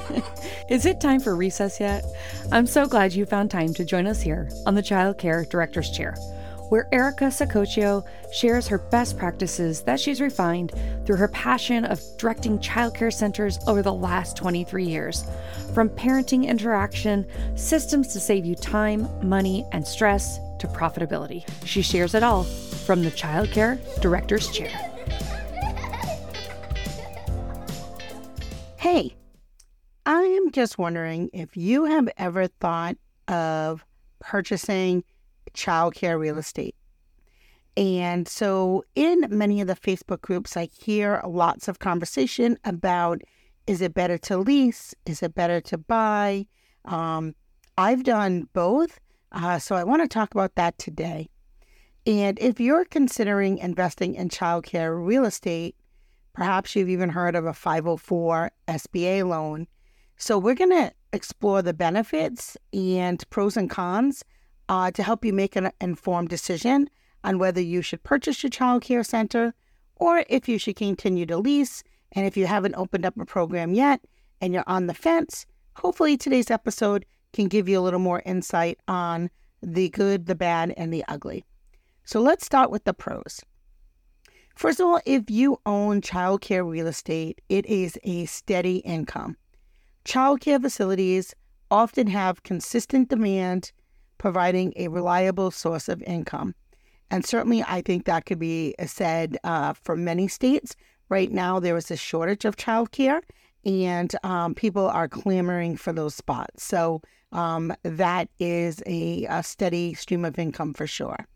Is it time for recess yet? I'm so glad you found time to join us here on the Child Care Director's Chair, where Erica Sacoccio shares her best practices that she's refined through her passion of directing childcare centers over the last 23 years. From parenting interaction, systems to save you time, money, and stress, to profitability. She shares it all from the Child Care Director's Chair. Hey, I am just wondering if you have ever thought of purchasing childcare real estate. And so, in many of the Facebook groups, I hear lots of conversation about is it better to lease? Is it better to buy? Um, I've done both. Uh, so, I want to talk about that today. And if you're considering investing in childcare real estate, perhaps you've even heard of a 504 SBA loan. So, we're going to explore the benefits and pros and cons uh, to help you make an informed decision on whether you should purchase your child care center or if you should continue to lease. And if you haven't opened up a program yet and you're on the fence, hopefully today's episode can give you a little more insight on the good, the bad, and the ugly. So let's start with the pros. First of all, if you own childcare real estate, it is a steady income. Childcare facilities often have consistent demand, providing a reliable source of income. And certainly, I think that could be said uh, for many states. Right now, there is a shortage of childcare, and um, people are clamoring for those spots. So, um, that is a, a steady stream of income for sure.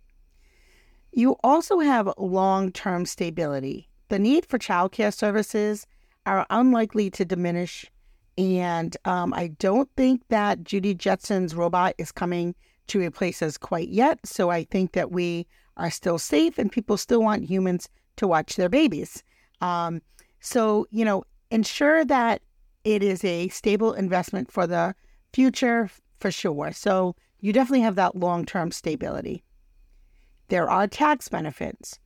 You also have long term stability. The need for childcare services are unlikely to diminish. And um, I don't think that Judy Jetson's robot is coming to replace us quite yet. So I think that we are still safe and people still want humans to watch their babies. Um, so, you know, ensure that it is a stable investment for the future for sure. So you definitely have that long term stability. There are tax benefits.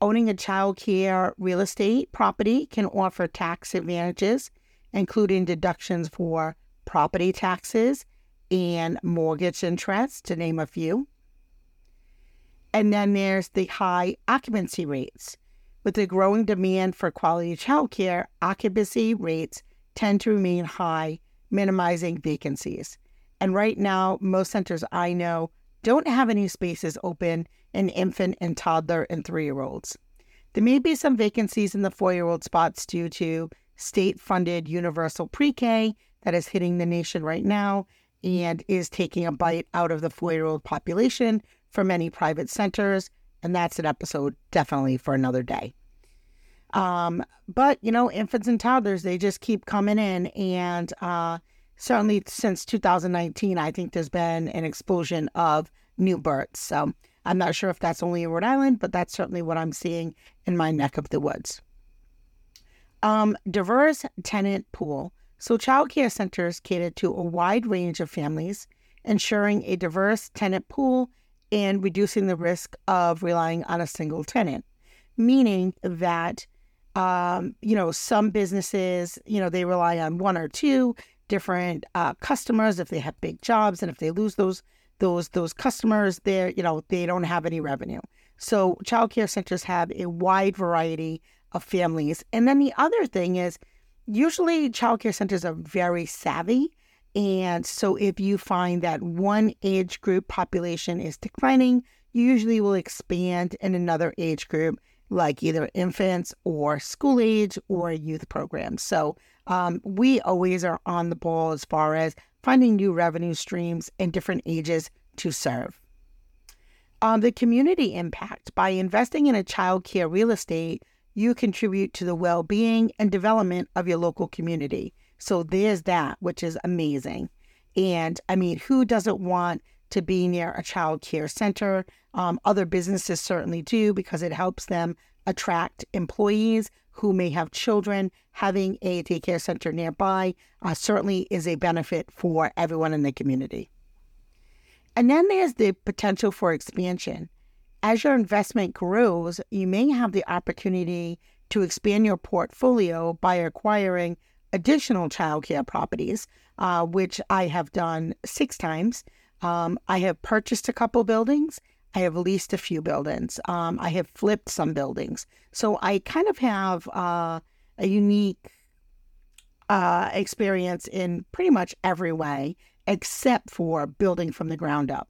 Owning a child care real estate property can offer tax advantages, including deductions for property taxes and mortgage interest, to name a few. And then there's the high occupancy rates. With the growing demand for quality childcare, occupancy rates tend to remain high, minimizing vacancies. And right now, most centers I know don't have any spaces open in infant and toddler and three year olds. There may be some vacancies in the four year old spots due to state funded universal pre K that is hitting the nation right now and is taking a bite out of the four year old population for many private centers. And that's an episode definitely for another day. Um, but, you know, infants and toddlers, they just keep coming in. And uh, certainly since 2019, I think there's been an explosion of new births. So I'm not sure if that's only in Rhode Island, but that's certainly what I'm seeing in my neck of the woods. Um, diverse tenant pool. So, child care centers cater to a wide range of families, ensuring a diverse tenant pool and reducing the risk of relying on a single tenant, meaning that um, you know some businesses you know they rely on one or two different uh, customers if they have big jobs and if they lose those those those customers they're you know they don't have any revenue so child care centers have a wide variety of families. And then the other thing is usually childcare centers are very savvy. And so if you find that one age group population is declining you usually will expand in another age group like either infants or school age or youth programs. So um, we always are on the ball as far as finding new revenue streams in different ages to serve. Um, the community impact. By investing in a child care real estate, you contribute to the well being and development of your local community. So there's that, which is amazing. And I mean, who doesn't want to be near a child care center? Um, other businesses certainly do because it helps them attract employees who may have children. Having a daycare center nearby uh, certainly is a benefit for everyone in the community. And then there's the potential for expansion. As your investment grows, you may have the opportunity to expand your portfolio by acquiring additional childcare properties, uh, which I have done six times. Um, I have purchased a couple buildings. I have leased a few buildings. Um, I have flipped some buildings. So I kind of have uh, a unique uh, experience in pretty much every way, except for building from the ground up.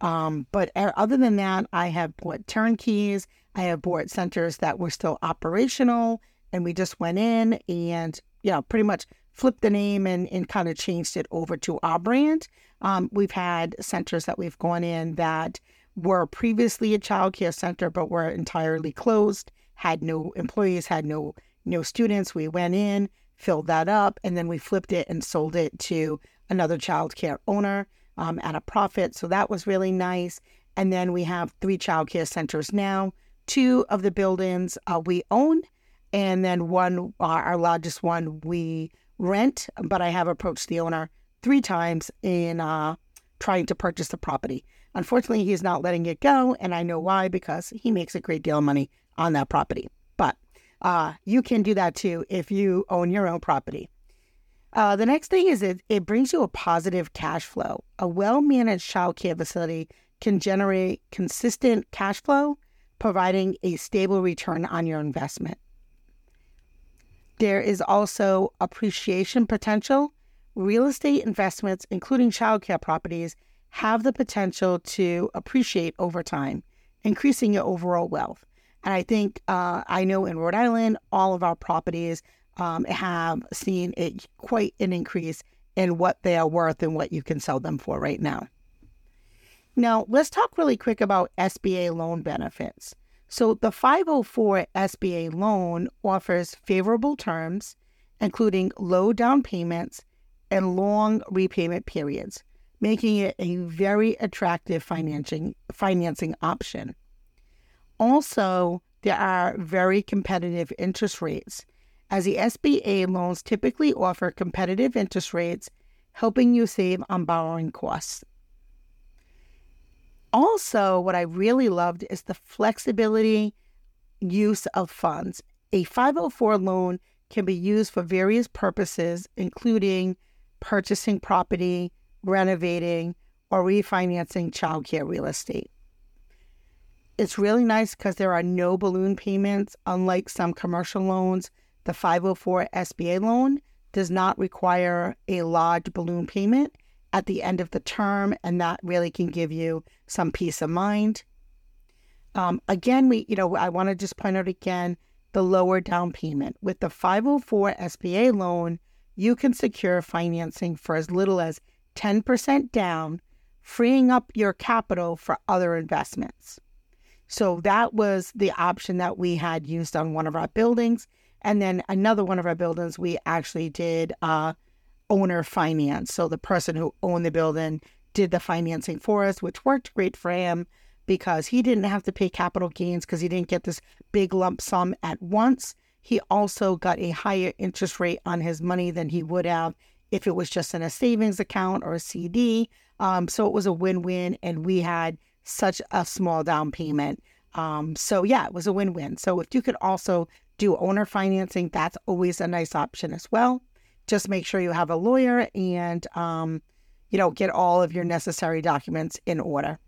Um, but other than that, I have bought turnkeys. I have bought centers that were still operational, and we just went in and, you know, pretty much flipped the name and, and kind of changed it over to our brand. Um, we've had centers that we've gone in that were previously a child care center, but were entirely closed, had no employees, had no no students. We went in, filled that up, and then we flipped it and sold it to another child care owner um, at a profit. So that was really nice. And then we have three child care centers now. Two of the buildings uh, we own, and then one, uh, our largest one, we rent. But I have approached the owner three times in uh, trying to purchase the property. Unfortunately, he's not letting it go, and I know why because he makes a great deal of money on that property. But uh, you can do that too if you own your own property. Uh, the next thing is it, it brings you a positive cash flow. A well managed childcare facility can generate consistent cash flow, providing a stable return on your investment. There is also appreciation potential. Real estate investments, including childcare properties, have the potential to appreciate over time, increasing your overall wealth. And I think uh, I know in Rhode Island, all of our properties um, have seen a, quite an increase in what they are worth and what you can sell them for right now. Now, let's talk really quick about SBA loan benefits. So, the 504 SBA loan offers favorable terms, including low down payments and long repayment periods, making it a very attractive financing, financing option. Also, there are very competitive interest rates as the SBA loans typically offer competitive interest rates, helping you save on borrowing costs. Also, what I really loved is the flexibility use of funds. A 504 loan can be used for various purposes, including purchasing property, renovating, or refinancing childcare real estate. It's really nice because there are no balloon payments, unlike some commercial loans the 504 SBA loan does not require a large balloon payment at the end of the term, and that really can give you some peace of mind. Um, again, we, you know, I want to just point out again the lower down payment. With the 504 SBA loan, you can secure financing for as little as 10% down, freeing up your capital for other investments. So that was the option that we had used on one of our buildings. And then another one of our buildings, we actually did uh, owner finance. So the person who owned the building did the financing for us, which worked great for him because he didn't have to pay capital gains because he didn't get this big lump sum at once. He also got a higher interest rate on his money than he would have if it was just in a savings account or a CD. Um, so it was a win win, and we had such a small down payment. Um, so yeah, it was a win win. So if you could also do owner financing, that's always a nice option as well. Just make sure you have a lawyer and, um, you know, get all of your necessary documents in order.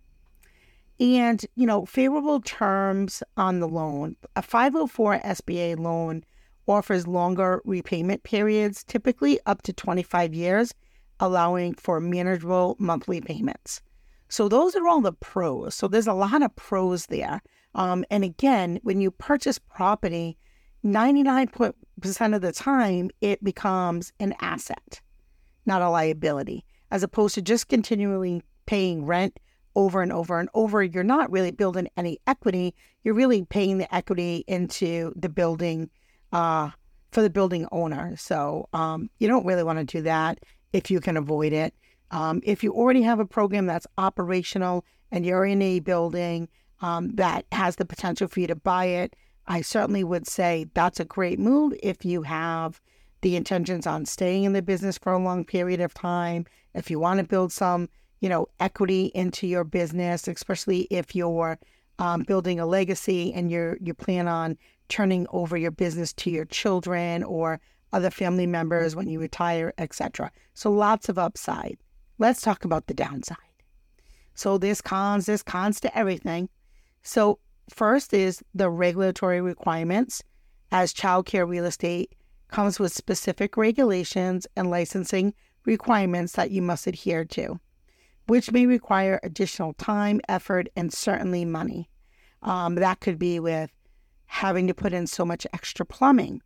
And, you know, favorable terms on the loan. A 504 SBA loan offers longer repayment periods, typically up to 25 years, allowing for manageable monthly payments. So, those are all the pros. So, there's a lot of pros there. Um, and again, when you purchase property, 99% of the time, it becomes an asset, not a liability, as opposed to just continually paying rent over and over and over. You're not really building any equity. You're really paying the equity into the building uh, for the building owner. So um, you don't really want to do that if you can avoid it. Um, if you already have a program that's operational and you're in a building um, that has the potential for you to buy it, I certainly would say that's a great move if you have the intentions on staying in the business for a long period of time. If you want to build some, you know, equity into your business, especially if you're um, building a legacy and you're you plan on turning over your business to your children or other family members when you retire, etc. So lots of upside. Let's talk about the downside. So there's cons, there's cons to everything. So first is the regulatory requirements as childcare real estate comes with specific regulations and licensing requirements that you must adhere to, which may require additional time, effort, and certainly money. Um, that could be with having to put in so much extra plumbing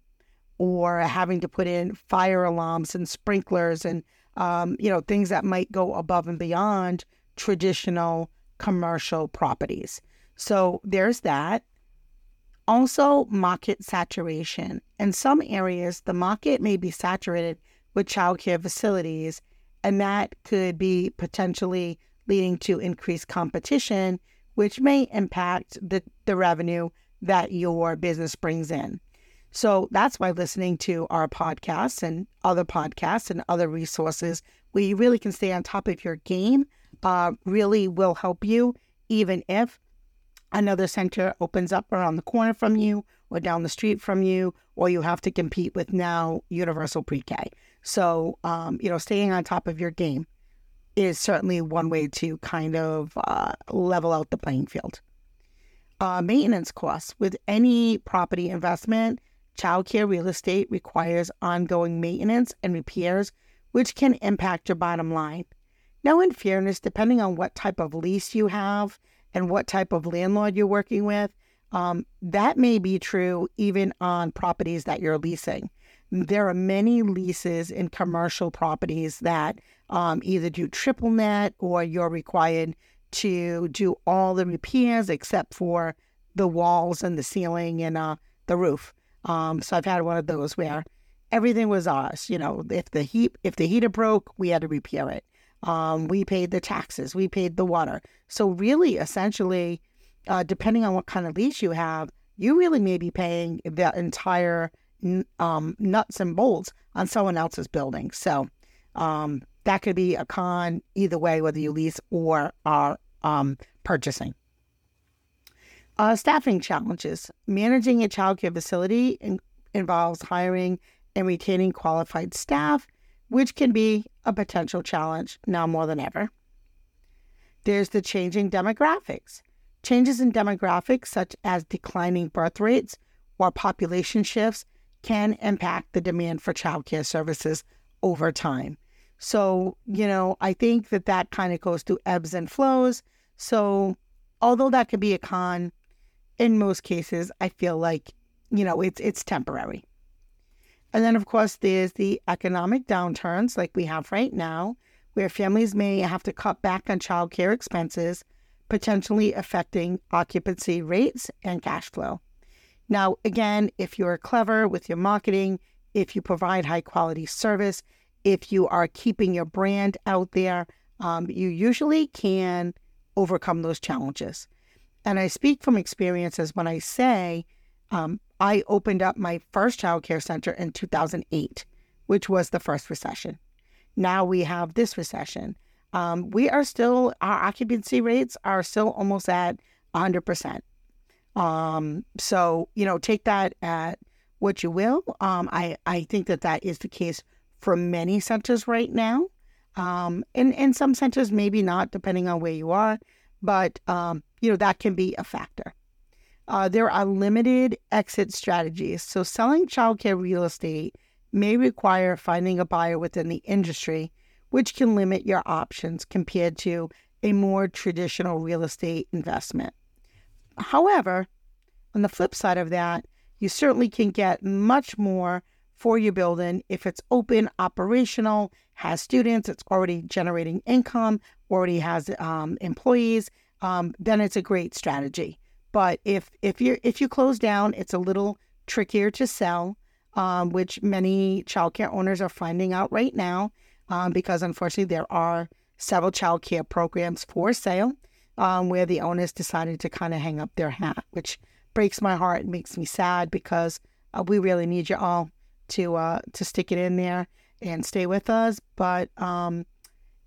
or having to put in fire alarms and sprinklers and um, you know things that might go above and beyond traditional commercial properties so there's that. Also market saturation. In some areas the market may be saturated with childcare facilities and that could be potentially leading to increased competition which may impact the, the revenue that your business brings in. So that's why listening to our podcasts and other podcasts and other resources where you really can stay on top of your game uh, really will help you, even if another center opens up around the corner from you or down the street from you, or you have to compete with now universal pre K. So, um, you know, staying on top of your game is certainly one way to kind of uh, level out the playing field. Uh, maintenance costs with any property investment Childcare real estate requires ongoing maintenance and repairs, which can impact your bottom line. Now, in fairness, depending on what type of lease you have and what type of landlord you're working with, um, that may be true even on properties that you're leasing. There are many leases in commercial properties that um, either do triple net or you're required to do all the repairs except for the walls and the ceiling and uh, the roof. Um, so I've had one of those where everything was ours. You know, if the heat if the heater broke, we had to repair it. Um, we paid the taxes, we paid the water. So really, essentially, uh, depending on what kind of lease you have, you really may be paying the entire um, nuts and bolts on someone else's building. So um, that could be a con either way, whether you lease or are um, purchasing. Uh, staffing challenges. Managing a childcare facility in- involves hiring and retaining qualified staff, which can be a potential challenge now more than ever. There's the changing demographics. Changes in demographics, such as declining birth rates or population shifts, can impact the demand for childcare services over time. So, you know, I think that that kind of goes through ebbs and flows. So, although that could be a con, in most cases, I feel like, you know, it's it's temporary. And then of course there's the economic downturns like we have right now, where families may have to cut back on childcare expenses, potentially affecting occupancy rates and cash flow. Now, again, if you're clever with your marketing, if you provide high quality service, if you are keeping your brand out there, um, you usually can overcome those challenges. And I speak from experiences when I say um, I opened up my first child care center in 2008, which was the first recession. Now we have this recession. Um, we are still, our occupancy rates are still almost at 100%. Um, so, you know, take that at what you will. Um, I, I think that that is the case for many centers right now. Um, and, and some centers, maybe not, depending on where you are. But um, you know, that can be a factor. Uh, there are limited exit strategies. So, selling childcare real estate may require finding a buyer within the industry, which can limit your options compared to a more traditional real estate investment. However, on the flip side of that, you certainly can get much more for your building if it's open, operational, has students, it's already generating income, already has um, employees, um, then it's a great strategy. But if if you if you close down, it's a little trickier to sell, um, which many childcare owners are finding out right now, um, because unfortunately there are several childcare programs for sale um, where the owners decided to kind of hang up their hat, which breaks my heart and makes me sad because uh, we really need you all to uh, to stick it in there and stay with us. But um,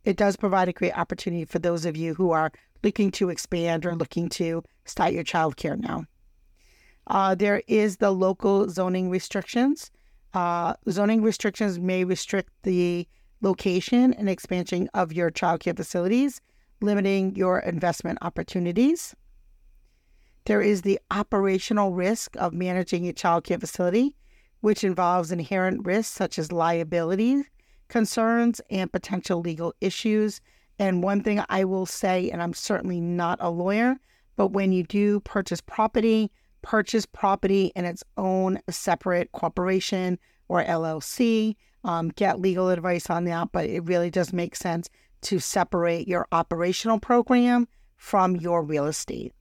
it does provide a great opportunity for those of you who are looking to expand or looking to start your childcare now. Uh, there is the local zoning restrictions. Uh, zoning restrictions may restrict the location and expansion of your childcare facilities, limiting your investment opportunities. There is the operational risk of managing a childcare facility, which involves inherent risks such as liability concerns and potential legal issues. And one thing I will say, and I'm certainly not a lawyer, but when you do purchase property, purchase property in its own separate corporation or LLC. Um, get legal advice on that, but it really does make sense to separate your operational program from your real estate.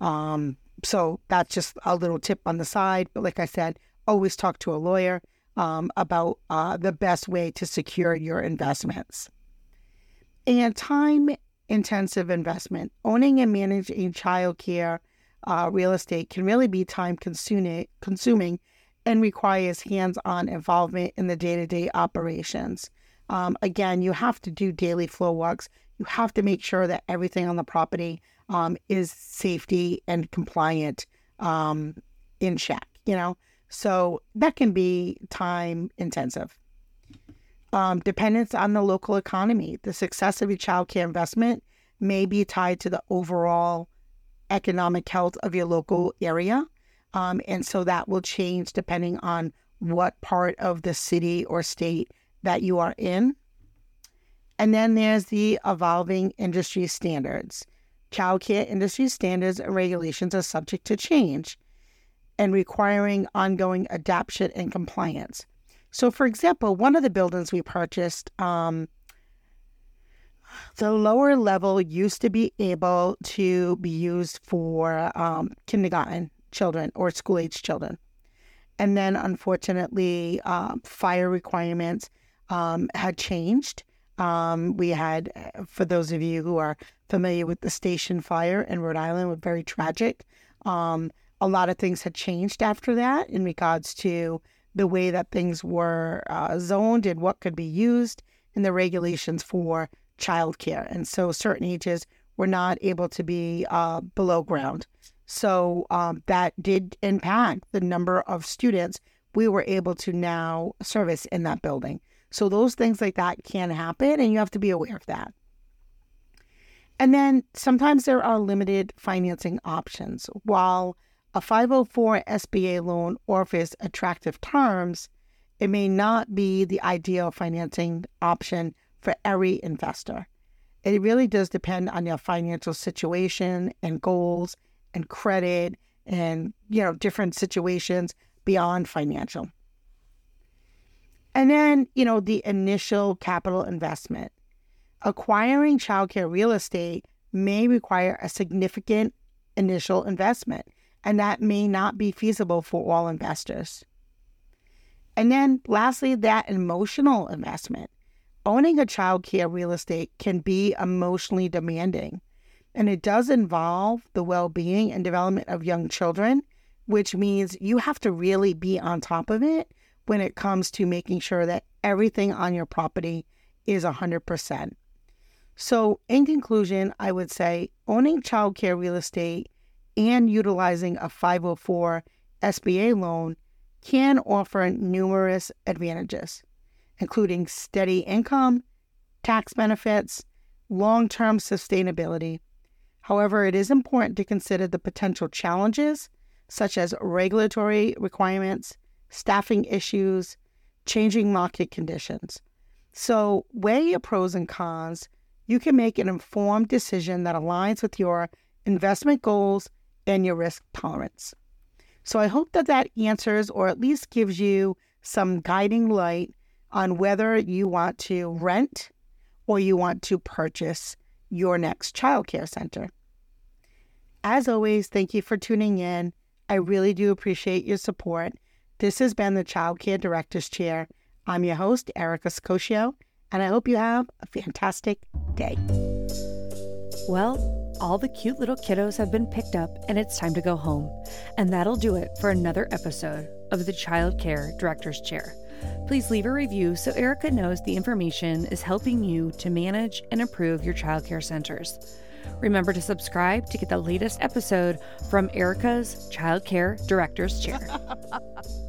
Um, so that's just a little tip on the side. But like I said, always talk to a lawyer um, about uh, the best way to secure your investments. And time intensive investment. Owning and managing childcare uh, real estate can really be time consuming, and requires hands on involvement in the day to day operations. Um, again, you have to do daily flow walks. You have to make sure that everything on the property um, is safety and compliant um, in check, you know? So that can be time intensive. Um, dependence on the local economy. The success of your childcare investment may be tied to the overall economic health of your local area. Um, and so that will change depending on what part of the city or state that you are in. And then there's the evolving industry standards. Childcare industry standards and regulations are subject to change and requiring ongoing adaptation and compliance. So, for example, one of the buildings we purchased, um, the lower level used to be able to be used for um, kindergarten children or school age children. And then, unfortunately, uh, fire requirements um, had changed. Um, we had, for those of you who are familiar with the station fire in Rhode Island, was very tragic. Um, a lot of things had changed after that in regards to the way that things were uh, zoned and what could be used and the regulations for childcare. And so certain ages were not able to be uh, below ground. So um, that did impact the number of students we were able to now service in that building. So those things like that can happen, and you have to be aware of that. And then sometimes there are limited financing options. While a 504 SBA loan offers attractive terms, it may not be the ideal financing option for every investor. It really does depend on your financial situation and goals and credit and you know different situations beyond financial. And then, you know, the initial capital investment. Acquiring childcare real estate may require a significant initial investment, and that may not be feasible for all investors. And then, lastly, that emotional investment. Owning a childcare real estate can be emotionally demanding. And it does involve the well being and development of young children, which means you have to really be on top of it when it comes to making sure that everything on your property is 100%. So, in conclusion, I would say owning childcare real estate and utilizing a 504 SBA loan can offer numerous advantages, including steady income, tax benefits, long term sustainability, However, it is important to consider the potential challenges, such as regulatory requirements, staffing issues, changing market conditions. So, weigh your pros and cons. You can make an informed decision that aligns with your investment goals and your risk tolerance. So, I hope that that answers or at least gives you some guiding light on whether you want to rent or you want to purchase your next childcare center. As always, thank you for tuning in. I really do appreciate your support. This has been the Child Care Director's Chair. I'm your host, Erica Sacoccio, and I hope you have a fantastic day. Well, all the cute little kiddos have been picked up, and it's time to go home. And that'll do it for another episode of the Child Care Director's Chair. Please leave a review so Erica knows the information is helping you to manage and improve your childcare centers. Remember to subscribe to get the latest episode from Erica's Childcare Director's Chair.